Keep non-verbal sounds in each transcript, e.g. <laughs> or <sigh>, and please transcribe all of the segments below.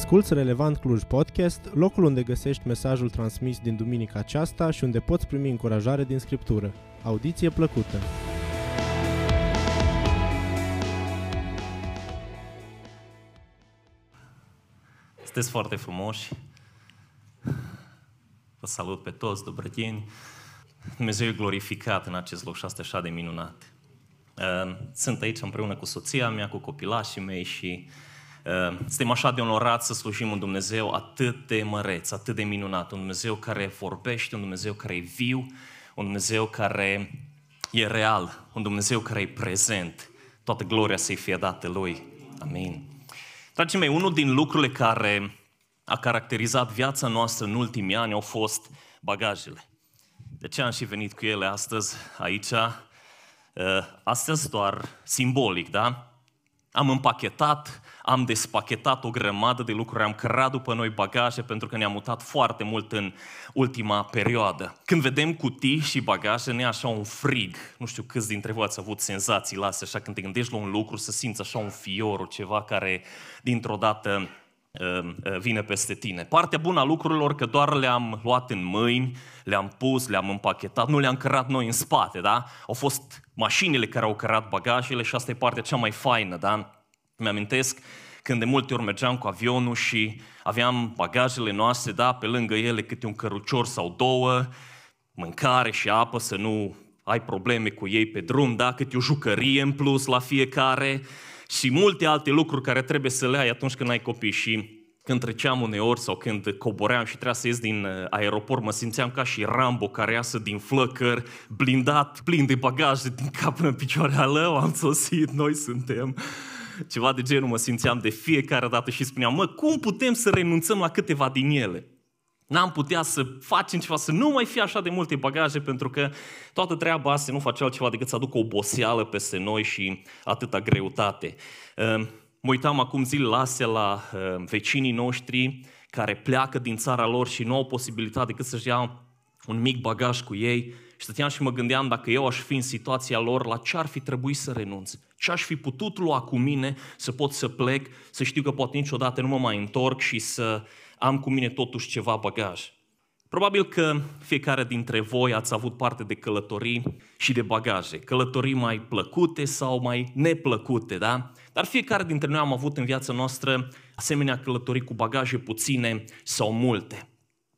Asculți Relevant Cluj Podcast, locul unde găsești mesajul transmis din duminica aceasta și unde poți primi încurajare din Scriptură. Audiție plăcută! Sunteți foarte frumoși. Vă salut pe toți, dobrătieni. Dumnezeu e glorificat în acest loc și asta așa de minunat. Uh, sunt aici împreună cu soția mea, cu copilașii mei și uh, suntem așa de onorați să slujim un Dumnezeu atât de măreț, atât de minunat, un Dumnezeu care vorbește, un Dumnezeu care e viu, un Dumnezeu care e real, un Dumnezeu care e prezent. Toată gloria să-i fie dată Lui. Amin. Dragii mei, unul din lucrurile care a caracterizat viața noastră în ultimii ani au fost bagajele. De ce am și venit cu ele astăzi aici? Uh, astăzi doar simbolic, da? Am împachetat, am despachetat o grămadă de lucruri, am cărat după noi bagaje pentru că ne-am mutat foarte mult în ultima perioadă. Când vedem cutii și bagaje, ne așa un frig. Nu știu câți dintre voi ați avut senzații astea, așa când te gândești la un lucru, să simți așa un fior, ceva care dintr-o dată uh, uh, vine peste tine. Partea bună a lucrurilor că doar le-am luat în mâini, le-am pus, le-am împachetat, nu le-am cărat noi în spate, da? Au fost mașinile care au cărat bagajele și asta e partea cea mai faină, da? Mi-amintesc când de multe ori mergeam cu avionul și aveam bagajele noastre, da, pe lângă ele câte un cărucior sau două, mâncare și apă, să nu ai probleme cu ei pe drum, da, câte o jucărie în plus la fiecare și multe alte lucruri care trebuie să le ai atunci când ai copii și când treceam uneori sau când coboream și trebuia să ies din uh, aeroport, mă simțeam ca și Rambo care iasă din flăcări, blindat, plin de bagaje din cap până în picioare. Alău, am sosit, noi suntem. Ceva de genul mă simțeam de fiecare dată și spuneam, mă, cum putem să renunțăm la câteva din ele? N-am putea să facem ceva, să nu mai fie așa de multe bagaje, pentru că toată treaba asta nu face altceva decât să aducă oboseală peste noi și atâta greutate. Uh, Mă uitam acum zilele astea la uh, vecinii noștri care pleacă din țara lor și nu au posibilitate decât să-și ia un mic bagaj cu ei și stăteam și mă gândeam dacă eu aș fi în situația lor, la ce ar fi trebuit să renunț? Ce aș fi putut lua cu mine să pot să plec, să știu că poate niciodată nu mă mai întorc și să am cu mine totuși ceva bagaj. Probabil că fiecare dintre voi ați avut parte de călătorii și de bagaje. Călătorii mai plăcute sau mai neplăcute, da? Dar fiecare dintre noi am avut în viața noastră asemenea călătorii cu bagaje puține sau multe.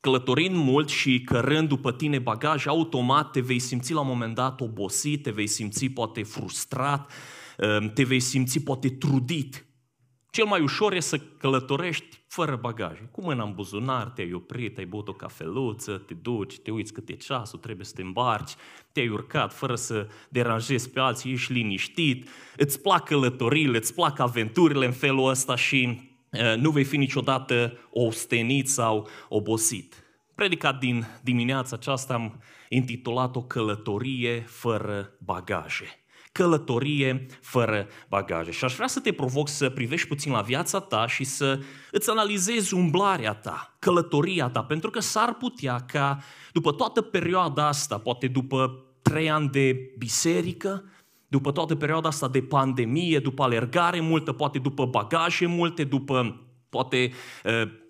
Călătorind mult și cărând după tine bagaje, automat te vei simți la un moment dat obosit, te vei simți poate frustrat, te vei simți poate trudit. Cel mai ușor e să călătorești fără bagaje. Cu mâna în buzunar, te-ai oprit, ai băut o cafeluță, te duci, te uiți cât e ceasul, trebuie să te îmbarci, te-ai urcat fără să deranjezi pe alții, ești liniștit, îți plac călătorile, îți plac aventurile în felul ăsta și uh, nu vei fi niciodată ostenit sau obosit. Predicat din dimineața aceasta am intitulat o călătorie fără bagaje călătorie fără bagaje. Și aș vrea să te provoc să privești puțin la viața ta și să îți analizezi umblarea ta, călătoria ta, pentru că s-ar putea ca după toată perioada asta, poate după trei ani de biserică, după toată perioada asta de pandemie, după alergare multă, poate după bagaje multe, după Poate,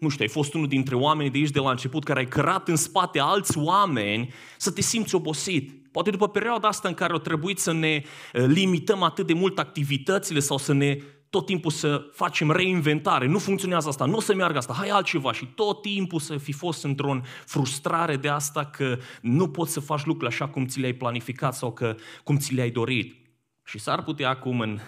nu știu, ai fost unul dintre oamenii de aici de la început care ai cărat în spate alți oameni să te simți obosit. Poate după perioada asta în care au trebuit să ne limităm atât de mult activitățile sau să ne tot timpul să facem reinventare, nu funcționează asta, nu o să meargă asta, hai altceva și tot timpul să fi fost într-o frustrare de asta că nu poți să faci lucrurile așa cum ți le-ai planificat sau că cum ți le-ai dorit. Și s-ar putea acum în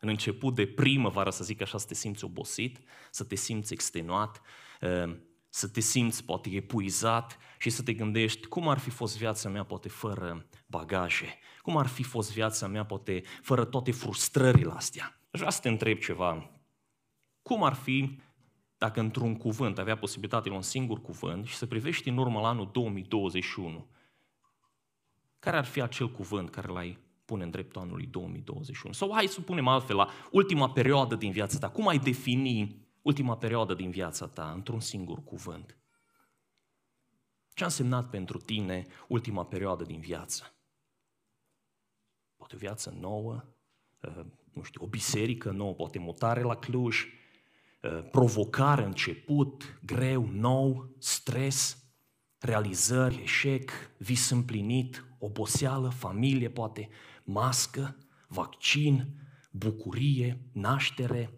în început de primăvară, să zic așa, să te simți obosit, să te simți extenuat, uh, să te simți poate epuizat și să te gândești cum ar fi fost viața mea poate fără bagaje, cum ar fi fost viața mea poate fără toate frustrările astea. Aș vrea să te întreb ceva. Cum ar fi dacă într-un cuvânt avea posibilitatea un singur cuvânt și să privești în urmă la anul 2021, care ar fi acel cuvânt care l-ai pune în dreptul anului 2021. Sau hai să punem altfel la ultima perioadă din viața ta. Cum ai defini ultima perioadă din viața ta într-un singur cuvânt? Ce a însemnat pentru tine ultima perioadă din viață? Poate o viață nouă, uh, nu știu, o biserică nouă, poate mutare la Cluj, uh, provocare, început, greu, nou, stres, realizări, eșec, vis împlinit, oboseală, familie, poate, mască, vaccin, bucurie, naștere,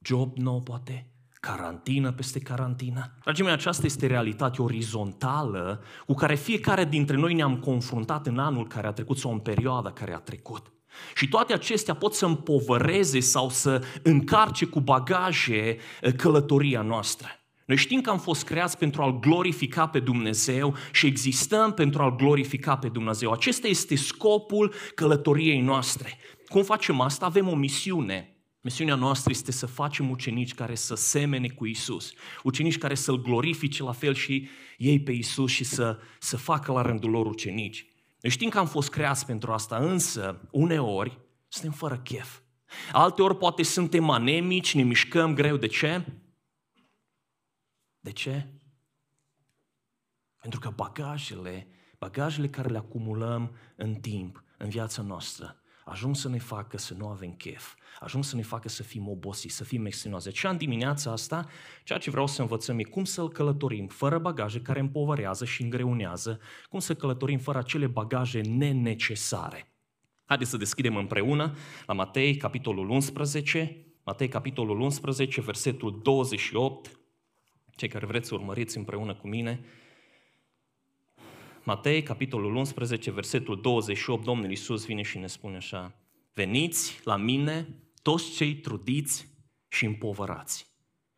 job nou, poate, carantină peste carantină. Dragii mei, aceasta este realitate orizontală cu care fiecare dintre noi ne-am confruntat în anul care a trecut sau în perioada care a trecut. Și toate acestea pot să împovăreze sau să încarce cu bagaje eh, călătoria noastră. Noi știm că am fost creați pentru a-L glorifica pe Dumnezeu și existăm pentru a-L glorifica pe Dumnezeu. Acesta este scopul călătoriei noastre. Cum facem asta? Avem o misiune. Misiunea noastră este să facem ucenici care să semene cu Isus, ucenici care să-L glorifice la fel și ei pe Isus și să, să facă la rândul lor ucenici. Noi știm că am fost creați pentru asta, însă uneori suntem fără chef. Alteori poate suntem anemici, ne mișcăm greu. De ce? De ce? Pentru că bagajele, bagajele care le acumulăm în timp, în viața noastră, ajung să ne facă să nu avem chef, ajung să ne facă să fim obosiți, să fim extenuați. Deci în dimineața asta, ceea ce vreau să învățăm e cum să-L călătorim fără bagaje care împovărează și îngreunează, cum să călătorim fără acele bagaje nenecesare. Haideți să deschidem împreună la Matei, capitolul 11, Matei, capitolul 11, versetul 28, cei care vreți să urmăriți împreună cu mine, Matei, capitolul 11, versetul 28, Domnul Iisus vine și ne spune așa, Veniți la mine toți cei trudiți și împovărați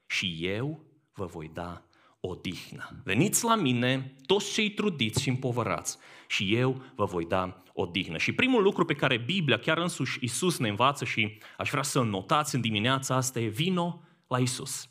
și eu vă voi da odihnă. Veniți la mine toți cei trudiți și împovărați și eu vă voi da odihnă. Și primul lucru pe care Biblia, chiar însuși Isus ne învață și aș vrea să-l notați în dimineața asta e vino la Isus.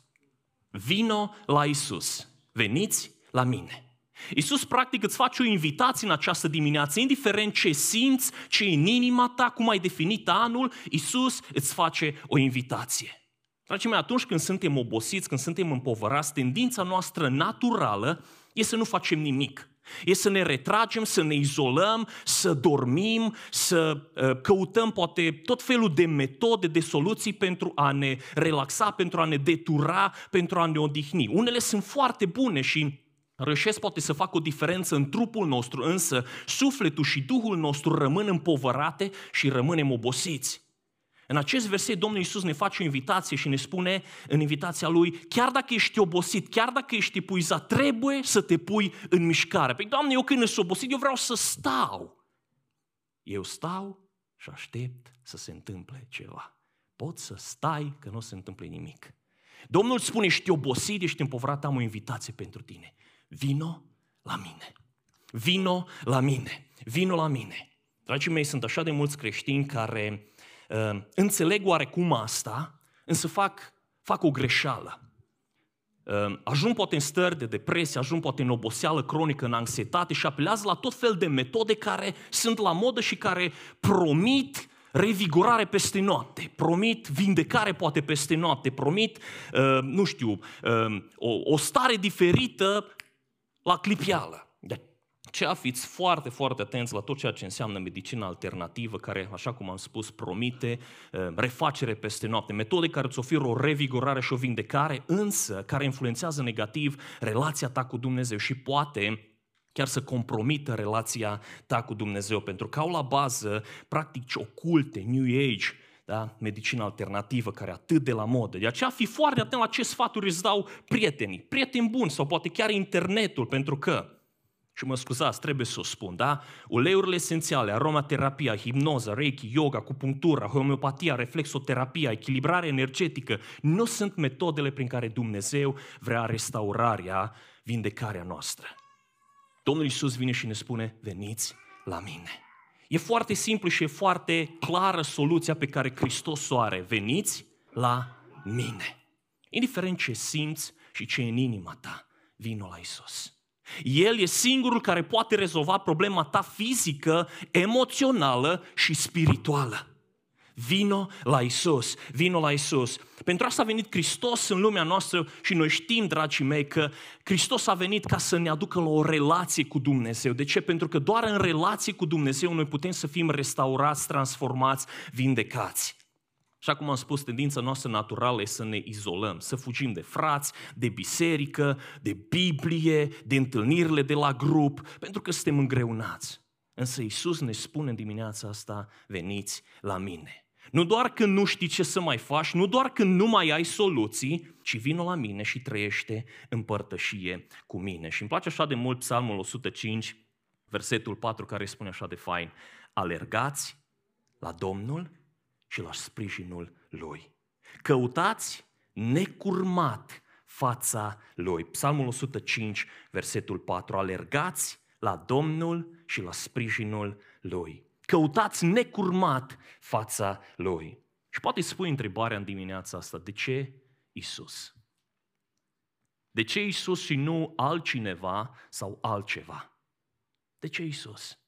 Vino la Isus. Veniți la mine. Iisus practic îți face o invitație în această dimineață, indiferent ce simți, ce e în inima ta, cum ai definit anul, Iisus îți face o invitație. Dragii mei, atunci când suntem obosiți, când suntem împovărați, tendința noastră naturală e să nu facem nimic. E să ne retragem, să ne izolăm, să dormim, să uh, căutăm poate tot felul de metode, de soluții pentru a ne relaxa, pentru a ne detura, pentru a ne odihni. Unele sunt foarte bune și Reușesc poate să facă o diferență în trupul nostru, însă sufletul și Duhul nostru rămân împovărate și rămânem obosiți. În acest verset Domnul Iisus ne face o invitație și ne spune în invitația Lui, chiar dacă ești obosit, chiar dacă ești epuizat, trebuie să te pui în mișcare. Păi, Doamne, eu când sunt obosit, eu vreau să stau. Eu stau și aștept să se întâmple ceva. Poți să stai că nu se întâmple nimic. Domnul spune, ești obosit, ești împovrat, am o invitație pentru tine. Vino la mine. Vino la mine. Vino la mine. Dragii mei, sunt așa de mulți creștini care uh, înțeleg oarecum asta, însă fac, fac o greșeală. Uh, ajung poate în stări de depresie, ajung poate în oboseală cronică, în anxietate și apelează la tot fel de metode care sunt la modă și care promit revigorare peste noapte, promit vindecare poate peste noapte, promit, uh, nu știu, uh, o, o stare diferită la clipială. De ce fiți foarte, foarte atenți la tot ceea ce înseamnă medicina alternativă, care, așa cum am spus, promite uh, refacere peste noapte, metode care îți oferă o revigorare și o vindecare, însă care influențează negativ relația ta cu Dumnezeu și poate chiar să compromită relația ta cu Dumnezeu, pentru că au la bază practici oculte, New Age, da? medicina alternativă care e atât de la modă. De aceea fi foarte atent la ce sfaturi îți dau prietenii, prieteni buni sau poate chiar internetul, pentru că și mă scuzați, trebuie să o spun, da? Uleiurile esențiale, aromaterapia, hipnoza, reiki, yoga, acupunctura, homeopatia, reflexoterapia, echilibrare energetică, nu sunt metodele prin care Dumnezeu vrea restaurarea, vindecarea noastră. Domnul Iisus vine și ne spune, veniți la mine. E foarte simplu și e foarte clară soluția pe care Hristos o are. Veniți la mine. Indiferent ce simți și ce e în inima ta, vino la Isus. El e singurul care poate rezolva problema ta fizică, emoțională și spirituală. Vino la Isus, vino la Isus. Pentru asta a venit Hristos în lumea noastră și noi știm, dragii mei, că Hristos a venit ca să ne aducă la o relație cu Dumnezeu. De ce? Pentru că doar în relație cu Dumnezeu noi putem să fim restaurați, transformați, vindecați. Așa cum am spus, tendința noastră naturală este să ne izolăm, să fugim de frați, de biserică, de Biblie, de întâlnirile de la grup, pentru că suntem îngreunați. Însă Isus ne spune în dimineața asta, veniți la mine. Nu doar când nu știi ce să mai faci, nu doar când nu mai ai soluții, ci vină la mine și trăiește în părtășie cu mine. Și îmi place așa de mult Psalmul 105, versetul 4, care spune așa de fain. Alergați la Domnul și la sprijinul Lui. Căutați necurmat fața Lui. Psalmul 105, versetul 4. Alergați la Domnul și la sprijinul Lui. Căutați necurmat fața Lui. Și poate spui întrebarea în dimineața asta, de ce Isus? De ce Isus și nu altcineva sau altceva? De ce Isus?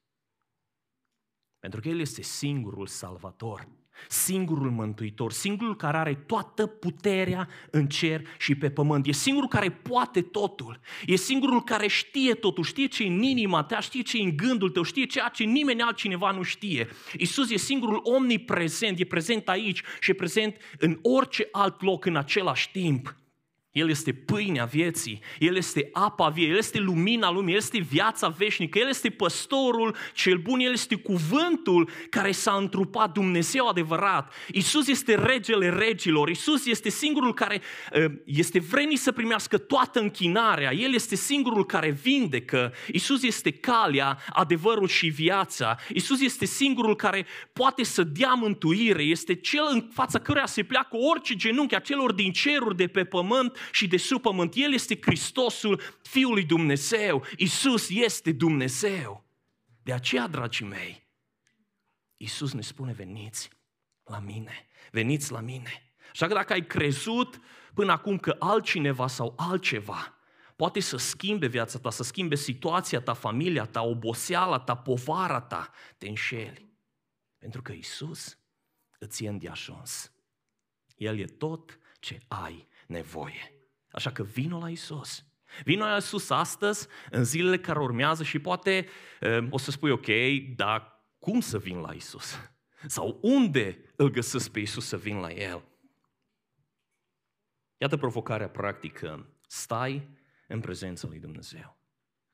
Pentru că El este singurul salvator singurul mântuitor, singurul care are toată puterea în cer și pe pământ. E singurul care poate totul. E singurul care știe totul, știe ce e în inima ta, știe ce e în gândul tău, știe ceea ce nimeni altcineva nu știe. Isus e singurul omniprezent, e prezent aici și e prezent în orice alt loc în același timp. El este pâinea vieții, El este apa vie, El este lumina lumii, El este viața veșnică, El este păstorul cel bun, El este cuvântul care s-a întrupat Dumnezeu adevărat. Isus este regele regilor, Isus este singurul care ă, este vreni să primească toată închinarea, El este singurul care vindecă, Isus este calea, adevărul și viața, Isus este singurul care poate să dea mântuire, este cel în fața căruia se pleacă orice genunchi a celor din ceruri de pe pământ și de sub pământ. El este Hristosul Fiului Dumnezeu. Isus este Dumnezeu. De aceea, dragii mei, Isus ne spune, veniți la mine, veniți la mine. Așa că dacă ai crezut până acum că altcineva sau altceva poate să schimbe viața ta, să schimbe situația ta, familia ta, oboseala ta, povara ta, te înșeli. Pentru că Isus îți e îndiașons. El e tot ce ai nevoie. Așa că vino la Isus. Vino la Isus astăzi, în zilele care urmează și poate um, o să spui, ok, dar cum să vin la Isus? Sau unde îl găsesc pe Isus să vin la El? Iată provocarea practică. Stai în prezența lui Dumnezeu.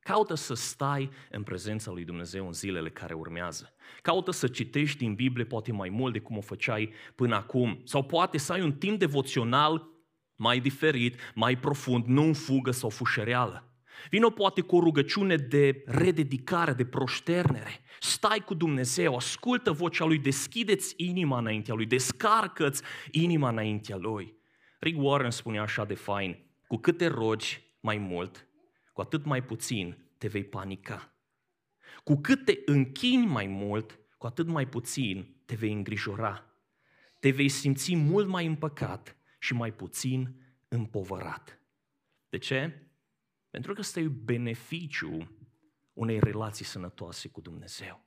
Caută să stai în prezența lui Dumnezeu în zilele care urmează. Caută să citești din Biblie poate mai mult de cum o făceai până acum. Sau poate să ai un timp devoțional mai diferit, mai profund, nu în fugă sau fușereală. Vino poate cu o rugăciune de rededicare, de proșternere. Stai cu Dumnezeu, ascultă vocea Lui, deschideți inima înaintea Lui, descarcă-ți inima înaintea Lui. Rick Warren spunea așa de fain, cu cât te rogi mai mult, cu atât mai puțin te vei panica. Cu cât te închini mai mult, cu atât mai puțin te vei îngrijora. Te vei simți mult mai împăcat și mai puțin împovărat. De ce? Pentru că ăsta e beneficiu unei relații sănătoase cu Dumnezeu.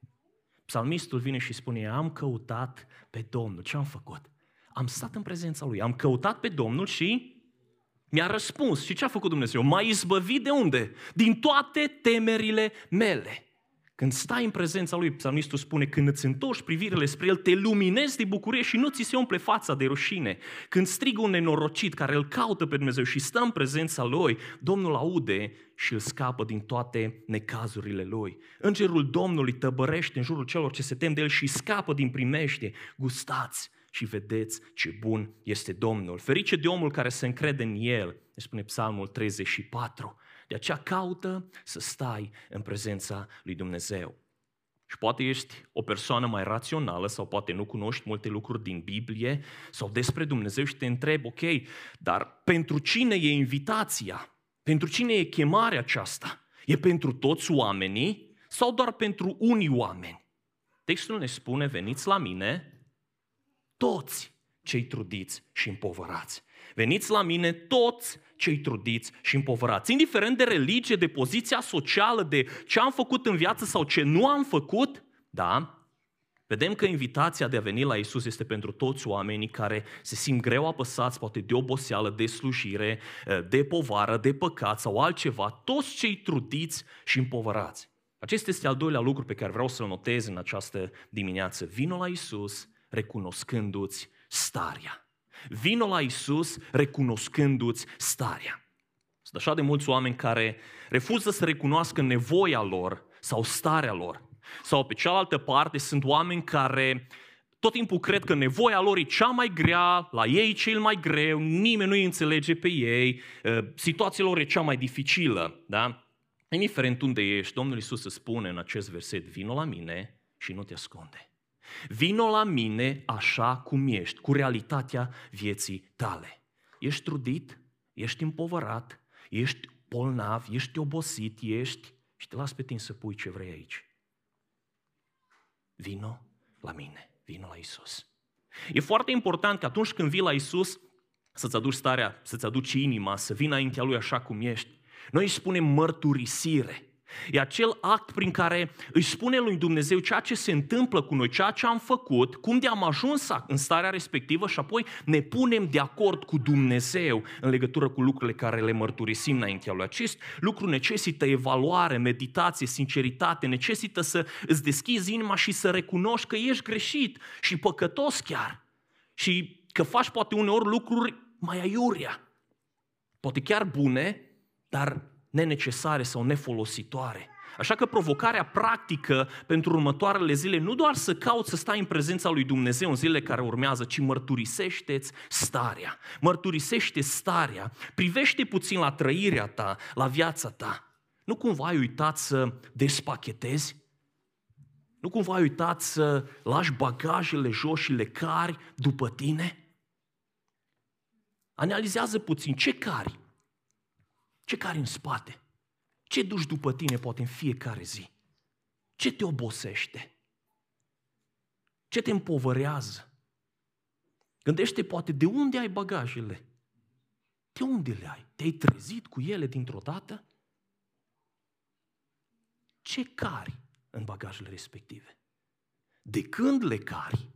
Psalmistul vine și spune, am căutat pe Domnul. Ce am făcut? Am stat în prezența Lui, am căutat pe Domnul și mi-a răspuns. Și ce a făcut Dumnezeu? M-a izbăvit de unde? Din toate temerile mele. Când stai în prezența lui, psalmistul spune, când îți întorci privirile spre el, te luminezi de bucurie și nu ți se umple fața de rușine. Când strigă un nenorocit care îl caută pe Dumnezeu și stă în prezența lui, Domnul aude și îl scapă din toate necazurile lui. Îngerul Domnului tăbărește în jurul celor ce se tem de el și scapă din primește. Gustați și vedeți ce bun este Domnul. Ferice de omul care se încrede în el, spune Psalmul 34. De aceea caută să stai în prezența lui Dumnezeu. Și poate ești o persoană mai rațională sau poate nu cunoști multe lucruri din Biblie sau despre Dumnezeu și te întrebi, ok, dar pentru cine e invitația? Pentru cine e chemarea aceasta? E pentru toți oamenii sau doar pentru unii oameni? Textul ne spune, veniți la mine, toți cei trudiți și împovărați. Veniți la mine toți cei trudiți și împovărați. Indiferent de religie, de poziția socială, de ce am făcut în viață sau ce nu am făcut, da, Vedem că invitația de a veni la Isus este pentru toți oamenii care se simt greu apăsați, poate de oboseală, de slujire, de povară, de păcat sau altceva, toți cei trudiți și împovărați. Acesta este al doilea lucru pe care vreau să-l notez în această dimineață. Vino la Isus recunoscându-ți starea. Vino la Isus recunoscându-ți starea. Sunt așa de mulți oameni care refuză să recunoască nevoia lor sau starea lor. Sau pe cealaltă parte sunt oameni care tot timpul cred că nevoia lor e cea mai grea, la ei cel mai greu, nimeni nu îi înțelege pe ei, ă, situația lor e cea mai dificilă. Da? Indiferent unde ești, Domnul Isus îți spune în acest verset, vino la mine și nu te ascunde. Vino la mine așa cum ești, cu realitatea vieții tale. Ești trudit, ești împovărat, ești bolnav, ești obosit, ești și te las pe tine să pui ce vrei aici. Vino la mine, vino la Isus. E foarte important că atunci când vii la Isus, să-ți aduci starea, să-ți aduci inima, să vii înaintea Lui așa cum ești. Noi îi spunem mărturisire. E acel act prin care îi spune lui Dumnezeu ceea ce se întâmplă cu noi, ceea ce am făcut, cum de am ajuns în starea respectivă și apoi ne punem de acord cu Dumnezeu în legătură cu lucrurile care le mărturisim înaintea lui. Acest lucru necesită evaluare, meditație, sinceritate, necesită să îți deschizi inima și să recunoști că ești greșit și păcătos chiar. Și că faci poate uneori lucruri mai aiurea. Poate chiar bune, dar nenecesare sau nefolositoare. Așa că provocarea practică pentru următoarele zile nu doar să cauți să stai în prezența lui Dumnezeu în zilele care urmează, ci mărturisește-ți starea. Mărturisește starea. Privește puțin la trăirea ta, la viața ta. Nu cumva ai uitat să despachetezi? Nu cumva ai uitat să lași bagajele jos și le cari după tine? Analizează puțin ce cari ce cari în spate? Ce duci după tine poate în fiecare zi? Ce te obosește? Ce te împovărează? Gândește poate de unde ai bagajele? De unde le ai? Te-ai trezit cu ele dintr-o dată? Ce cari în bagajele respective? De când le cari?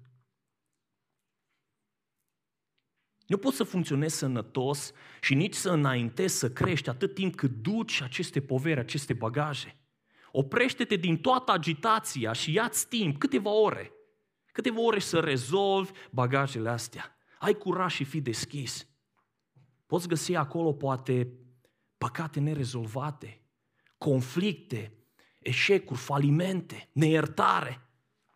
Nu poți să funcționezi sănătos și nici să înaintezi, să crești atât timp cât duci aceste poveri, aceste bagaje. Oprește-te din toată agitația și ia-ți timp, câteva ore. Câteva ore să rezolvi bagajele astea. Ai curaj și fi deschis. Poți găsi acolo poate păcate nerezolvate, conflicte, eșecuri, falimente, neiertare,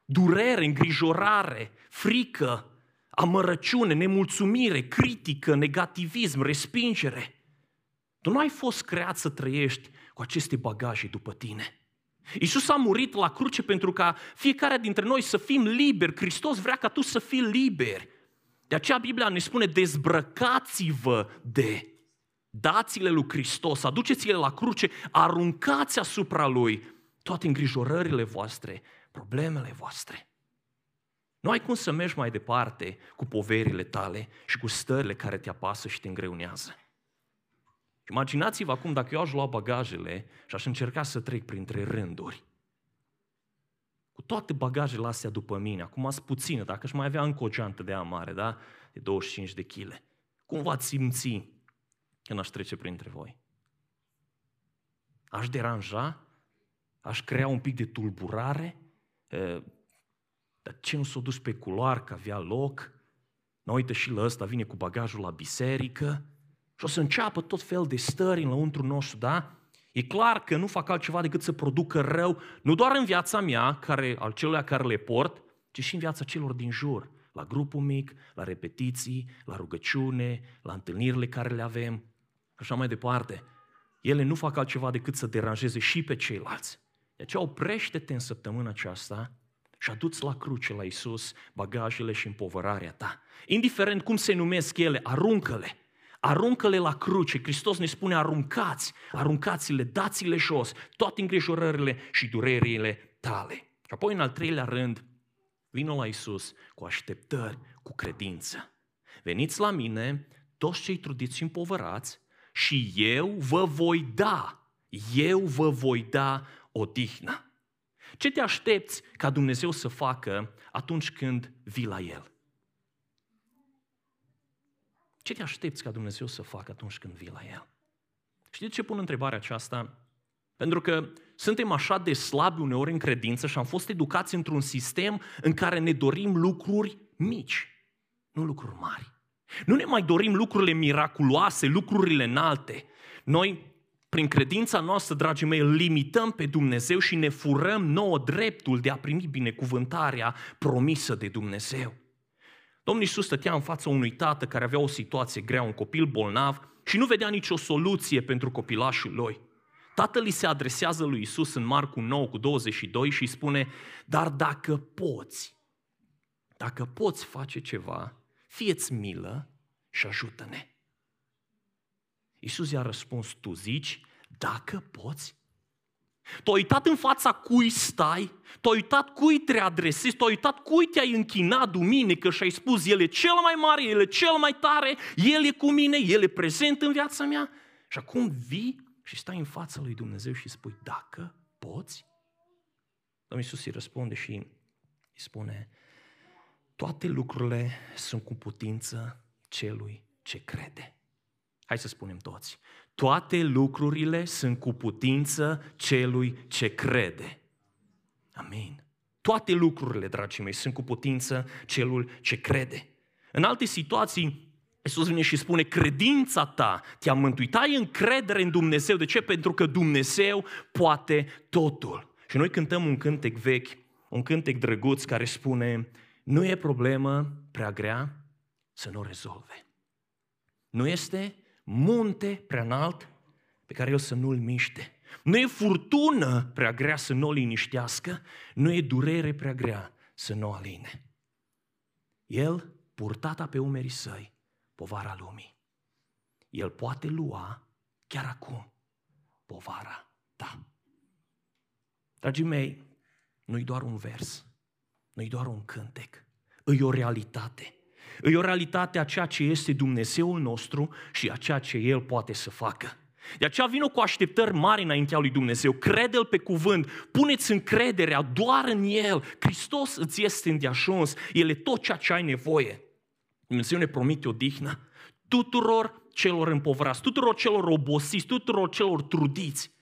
durere, îngrijorare, frică, amărăciune, nemulțumire, critică, negativism, respingere. Tu nu ai fost creat să trăiești cu aceste bagaje după tine. Iisus a murit la cruce pentru ca fiecare dintre noi să fim liberi. Hristos vrea ca tu să fii liber. De aceea Biblia ne spune, dezbrăcați-vă de, dați-le lui Hristos, aduceți-le la cruce, aruncați asupra Lui toate îngrijorările voastre, problemele voastre. Nu ai cum să mergi mai departe cu poverile tale și cu stările care te apasă și te îngreunează. Imaginați-vă acum dacă eu aș lua bagajele și aș încerca să trec printre rânduri. Cu toate bagajele astea după mine, acum ați puține, dacă aș mai avea încă o geantă de amare, da? De 25 de kg. Cum v-ați simți când aș trece printre voi? Aș deranja? Aș crea un pic de tulburare? Dar ce nu s-a dus pe culoar că avea loc? Nu uite și la ăsta vine cu bagajul la biserică și o să înceapă tot fel de stări înăuntru nostru, da? E clar că nu fac altceva decât să producă rău, nu doar în viața mea, care, al celui care le port, ci și în viața celor din jur. La grupul mic, la repetiții, la rugăciune, la întâlnirile care le avem, așa mai departe. Ele nu fac altceva decât să deranjeze și pe ceilalți. De aceea oprește-te în săptămâna aceasta și aduți la cruce la Isus bagajele și împovărarea ta. Indiferent cum se numesc ele, aruncă-le. Aruncă-le la cruce. Hristos ne spune aruncați, aruncați-le, dați-le jos, toate îngrijorările și durerile tale. Și apoi, în al treilea rând, vină la Isus cu așteptări, cu credință. Veniți la mine, toți cei trudiți și împovărați, și eu vă voi da, eu vă voi da odihnă. Ce te aștepți ca Dumnezeu să facă atunci când vii la El? Ce te aștepți ca Dumnezeu să facă atunci când vii la El? Știți ce pun întrebarea aceasta? Pentru că suntem așa de slabi uneori în credință și am fost educați într-un sistem în care ne dorim lucruri mici. nu lucruri mari. Nu ne mai dorim lucrurile miraculoase, lucrurile înalte. Noi, prin credința noastră, dragii mei, îl limităm pe Dumnezeu și ne furăm nouă dreptul de a primi binecuvântarea promisă de Dumnezeu. Domnul Iisus stătea în fața unui tată care avea o situație grea, un copil bolnav și nu vedea nicio soluție pentru copilașul lui. Tatăl îi se adresează lui Iisus în Marcu 9 cu 22 și îi spune, dar dacă poți, dacă poți face ceva, fieți milă și ajută-ne. Iisus i-a răspuns, tu zici, dacă poți? Tu ai uitat în fața cui stai, tu ai uitat cui te adresezi, tu ai uitat cui te-ai închinat duminică și ai spus, El e cel mai mare, El e cel mai tare, El e cu mine, El e prezent în viața mea. Și acum vii și stai în fața lui Dumnezeu și spui, dacă poți? Domnul Iisus îi răspunde și îi spune, toate lucrurile sunt cu putință celui ce crede. Hai să spunem toți. Toate lucrurile sunt cu putință celui ce crede. Amin. Toate lucrurile, dragii mei, sunt cu putință celul ce crede. În alte situații, Iisus vine și spune, credința ta te-a mântuit, ai încredere în Dumnezeu. De ce? Pentru că Dumnezeu poate totul. Și noi cântăm un cântec vechi, un cântec drăguț care spune, nu e problemă prea grea să nu o rezolve. Nu este munte prea înalt pe care el să nu-l miște. Nu e furtună prea grea să nu o liniștească, nu e durere prea grea să nu o aline. El, purtata pe umerii săi, povara lumii. El poate lua chiar acum povara ta. Dragii mei, nu-i doar un vers, nu-i doar un cântec, îi o realitate. E o realitate a ceea ce este Dumnezeul nostru și a ceea ce El poate să facă. De aceea vină cu așteptări mari înaintea lui Dumnezeu. Crede-L pe cuvânt, puneți încrederea doar în El. Hristos îți este îndeajuns, El e tot ceea ce ai nevoie. Dumnezeu ne promite o dihnă tuturor celor împovrați, tuturor celor obosiți, tuturor celor trudiți.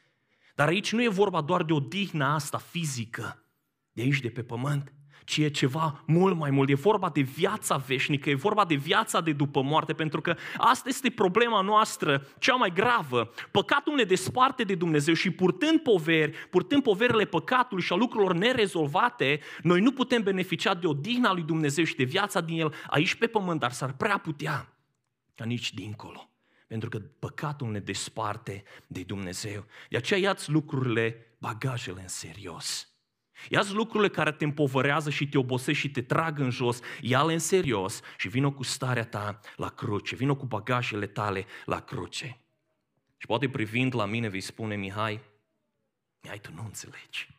Dar aici nu e vorba doar de o dihnă asta fizică, de aici de pe pământ, ci e ceva mult mai mult. E vorba de viața veșnică, e vorba de viața de după moarte, pentru că asta este problema noastră cea mai gravă. Păcatul ne desparte de Dumnezeu și purtând poveri, purtând poverile păcatului și a lucrurilor nerezolvate, noi nu putem beneficia de odihna lui Dumnezeu și de viața din El aici pe pământ, dar s-ar prea putea ca nici dincolo. Pentru că păcatul ne desparte de Dumnezeu. De aceea iați lucrurile, bagajele în serios. Ia lucrurile care te împovărează și te obosești și te trag în jos, ia-le în serios și vină cu starea ta la cruce, vină cu bagajele tale la cruce. Și poate privind la mine vei spune, Mihai, Mihai, tu nu înțelegi.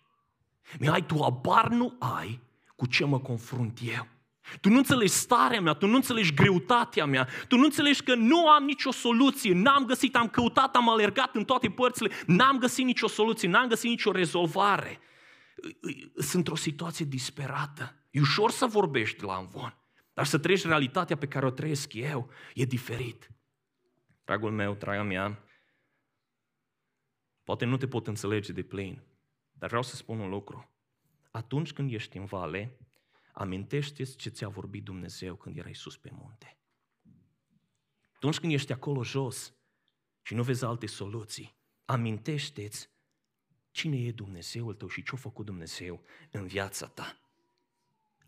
Mihai, tu abar nu ai cu ce mă confrunt eu. Tu nu înțelegi starea mea, tu nu înțelegi greutatea mea, tu nu înțelegi că nu am nicio soluție, n-am găsit, am căutat, am alergat în toate părțile, n-am găsit nicio soluție, n-am găsit nicio rezolvare. Sunt într-o situație disperată. E ușor să vorbești la învon, dar să treci realitatea pe care o trăiesc eu e diferit. Dragul meu, draga mea, poate nu te pot înțelege de plin, dar vreau să spun un lucru. Atunci când ești în vale, amintește-ți ce ți-a vorbit Dumnezeu când erai sus pe munte. Atunci când ești acolo jos și nu vezi alte soluții, amintește-ți cine e Dumnezeul tău și ce a făcut Dumnezeu în viața ta.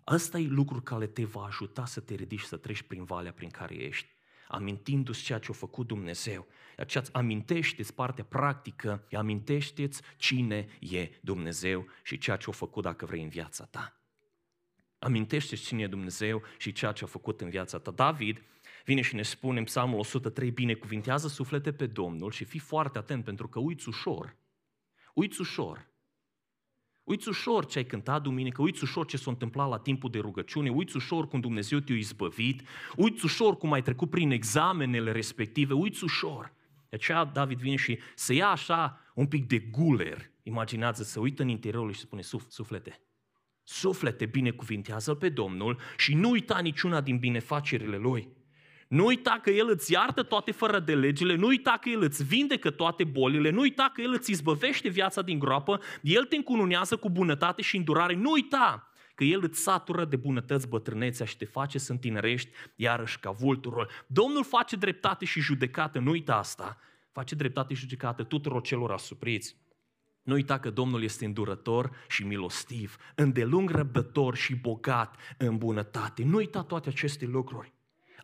Asta e lucru care te va ajuta să te ridici, să treci prin valea prin care ești, amintindu-ți ceea ce a făcut Dumnezeu. Aceea amintește-ți partea practică, amintește-ți cine e Dumnezeu și ceea ce a făcut dacă vrei în viața ta. Amintește cine e Dumnezeu și ceea ce a făcut în viața ta. David vine și ne spune în Psalmul 103, binecuvintează suflete pe Domnul și fii foarte atent pentru că uiți ușor. Uiți ușor. Uiți ușor ce ai cântat duminică, uiți ușor ce s-a întâmplat la timpul de rugăciune, uiți ușor cum Dumnezeu te-a izbăvit, uiți ușor cum ai trecut prin examenele respective, uiți ușor. De aceea David vine și să ia așa un pic de guler, imaginează, să uită în interiorul și spune, suflete, Suflete, binecuvintează pe Domnul și nu uita niciuna din binefacerile Lui. Nu uita că El îți iartă toate fără de legile, nu uita că El îți vindecă toate bolile, nu uita că El îți izbăvește viața din groapă, El te încununează cu bunătate și îndurare. Nu uita că El îți satură de bunătăți bătrânețea și te face să întinerești iarăși ca vulturul. Domnul face dreptate și judecată, nu uita asta, face dreptate și judecată tuturor celor asupriți. Nu uita că Domnul este îndurător și milostiv, îndelung răbdător și bogat în bunătate. Nu uita toate aceste lucruri.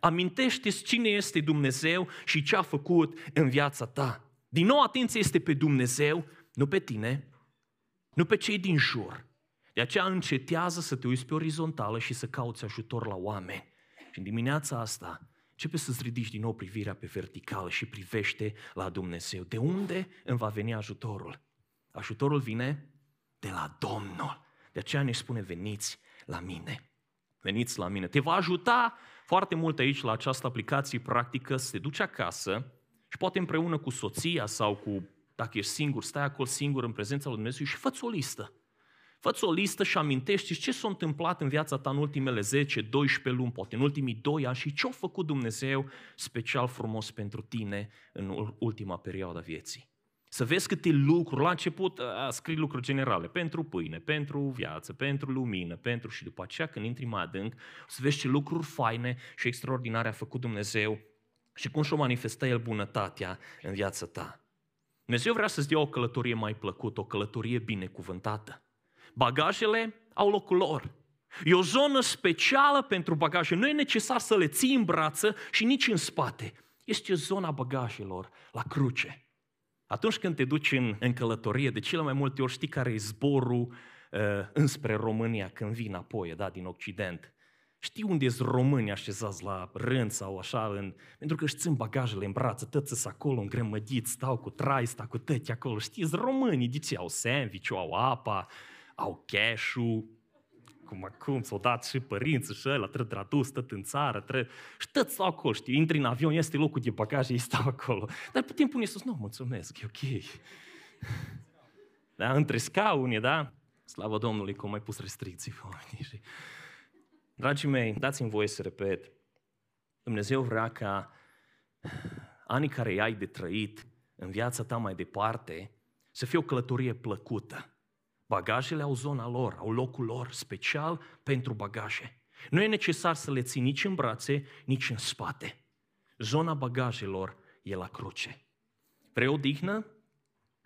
Amintește-ți cine este Dumnezeu și ce a făcut în viața ta. Din nou, atenție este pe Dumnezeu, nu pe tine, nu pe cei din jur. De aceea încetează să te uiți pe orizontală și să cauți ajutor la oameni. Și în dimineața asta începe să-ți ridici din nou privirea pe verticală și privește la Dumnezeu. De unde îmi va veni ajutorul? Ajutorul vine de la Domnul. De aceea ne spune, veniți la mine. Veniți la mine. Te va ajuta foarte mult aici la această aplicație practică să te duci acasă și poate împreună cu soția sau cu, dacă ești singur, stai acolo singur în prezența lui Dumnezeu și fă o listă. fă o listă și amintești ce s-a întâmplat în viața ta în ultimele 10-12 luni, poate în ultimii 2 ani și ce a făcut Dumnezeu special frumos pentru tine în ultima perioadă a vieții. Să vezi câte lucruri, la început a scris lucruri generale, pentru pâine, pentru viață, pentru lumină, pentru și după aceea când intri mai adânc, să vezi ce lucruri faine și extraordinare a făcut Dumnezeu și cum și-o manifestă El bunătatea în viața ta. Dumnezeu vrea să-ți dea o călătorie mai plăcută, o călătorie binecuvântată. Bagajele au locul lor. E o zonă specială pentru bagaje. Nu e necesar să le ții în brață și nici în spate. Este zona bagajelor la cruce. Atunci când te duci în, în călătorie, de cele mai multe ori știi care e zborul uh, înspre România când vii înapoi, da, din Occident. Știi unde sunt români așezați la rând sau așa, în, pentru că își țin bagajele în brață, tăți acolo îngrămădiți, stau cu trai, stau cu tăti acolo. Știi, sunt românii, de ce au sandwich au apa, au cash-ul, cum acum s-au dat și părinții și ăla, trebuie tradus, tot în țară, trebuie... Și tot stau acolo, știi, intri în avion, este locul de bagaje, ei stau acolo. Dar putem pune sus, nu, mulțumesc, e ok. <laughs> Da, între scaune, da? Slavă Domnului că au mai pus restricții oamenii. Și... Dragii mei, dați-mi voie să repet. Dumnezeu vrea ca anii care ai de trăit în viața ta mai departe să fie o călătorie plăcută Bagajele au zona lor, au locul lor special pentru bagaje. Nu e necesar să le ții nici în brațe, nici în spate. Zona bagajelor e la cruce. Vrei o dihnă?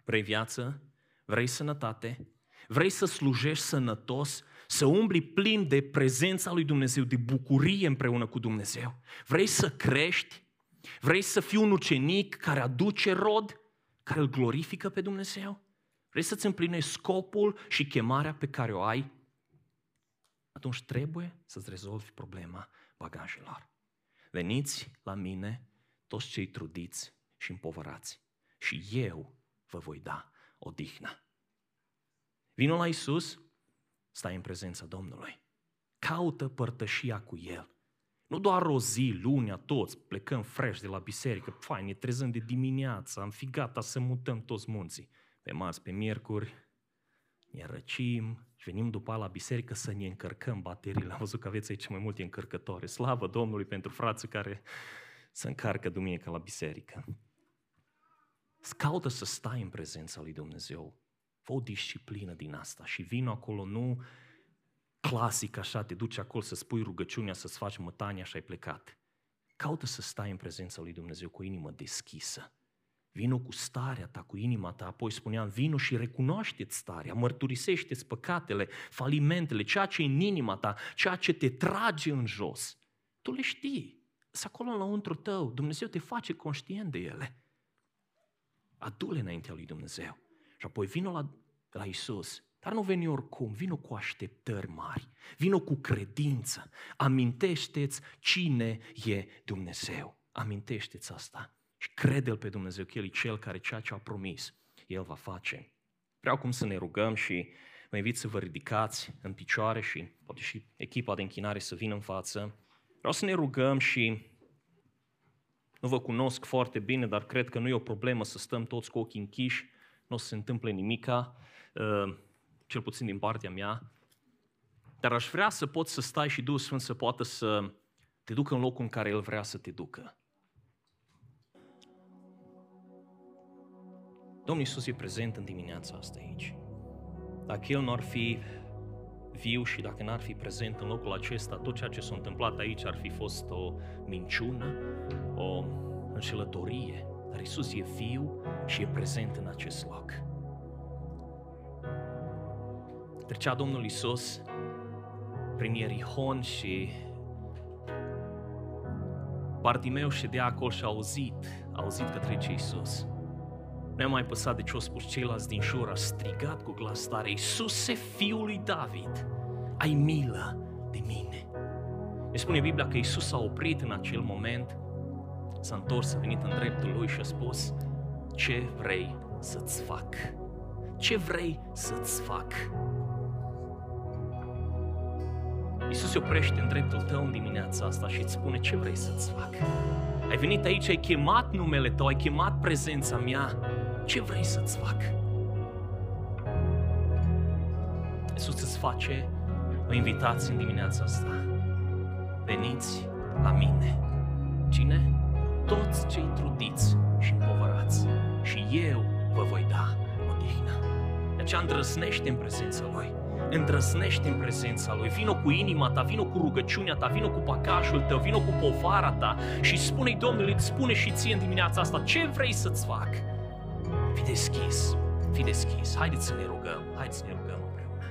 Vrei viață? Vrei sănătate? Vrei să slujești sănătos? Să umbli plin de prezența lui Dumnezeu, de bucurie împreună cu Dumnezeu? Vrei să crești? Vrei să fii un ucenic care aduce rod, care îl glorifică pe Dumnezeu? Vrei să-ți împlinești scopul și chemarea pe care o ai? Atunci trebuie să-ți rezolvi problema bagajelor. Veniți la mine toți cei trudiți și împovărați și eu vă voi da odihnă. Vino la Isus, stai în prezența Domnului. Caută părtășia cu El. Nu doar o zi, lunea, toți plecăm fresh de la biserică, fain, ne trezăm de dimineață, am fi gata să mutăm toți munții pe marți, pe miercuri, ne răcim și venim după la biserică să ne încărcăm bateriile. Am văzut că aveți aici mai multe încărcătoare. Slavă Domnului pentru frații care se încarcă duminică la biserică. Caută să stai în prezența lui Dumnezeu. Fă o disciplină din asta și vino acolo nu clasic așa, te duci acolo să spui rugăciunea, să-ți faci mătania și ai plecat. Caută să stai în prezența lui Dumnezeu cu o inimă deschisă Vino cu starea ta, cu inima ta, apoi spuneam, vino și recunoaște-ți starea, mărturisește-ți păcatele, falimentele, ceea ce e în inima ta, ceea ce te trage în jos. Tu le știi, sunt acolo înăuntru tău, Dumnezeu te face conștient de ele. Adu-le înaintea lui Dumnezeu. Și apoi vino la, la Isus, dar nu veni oricum, vino cu așteptări mari, vino cu credință, amintește-ți cine e Dumnezeu. Amintește-ți asta. Și crede-L pe Dumnezeu că El e Cel care ceea ce a promis, El va face. Vreau acum să ne rugăm și vă invit să vă ridicați în picioare și poate și echipa de închinare să vină în față. Vreau să ne rugăm și nu vă cunosc foarte bine, dar cred că nu e o problemă să stăm toți cu ochii închiși, nu o să se întâmple nimica, uh, cel puțin din partea mea. Dar aș vrea să poți să stai și Duhul Sfânt să poată să te ducă în locul în care El vrea să te ducă. Domnul Iisus e prezent în dimineața asta aici. Dacă El nu ar fi viu și dacă n-ar fi prezent în locul acesta, tot ceea ce s-a întâmplat aici ar fi fost o minciună, o înșelătorie. Dar Isus e viu și e prezent în acest loc. Trecea Domnul Isus prin Ierihon și Bartimeu ședea acolo și a auzit, a auzit că trece Isus. Nu a mai păsat de ce au spus ceilalți din jur, a strigat cu glas tare, Iisuse, fiul lui David, ai milă de mine. Ne spune Biblia că Isus s-a oprit în acel moment, s-a întors, a venit în dreptul lui și a spus, ce vrei să-ți fac? Ce vrei să-ți fac? Iisus se oprește în dreptul tău în dimineața asta și îți spune ce vrei să-ți fac. Ai venit aici, ai chemat numele tău, ai chemat prezența mea. Ce vrei să-ți fac? Iisus îți face o invitație în dimineața asta. Veniți la mine. Cine? Toți cei trudiți și împovărați. Și eu vă voi da odihnă. De aceea îndrăznește în prezența Lui îndrăsnește în prezența Lui, vino cu inima ta, vino cu rugăciunea ta, vino cu pacajul tău, vino cu povara ta și spune-i Domnului, îți spune și ție în dimineața asta ce vrei să-ți fac. Fi deschis, fi deschis. Haideți să ne rugăm, haideți să ne rugăm împreună.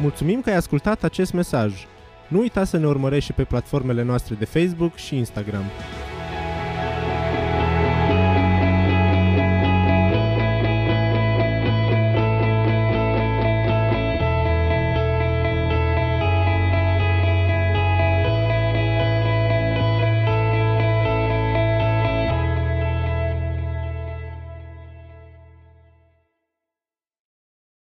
Mulțumim că ai ascultat acest mesaj. Nu uita să ne urmărești și pe platformele noastre de Facebook și Instagram.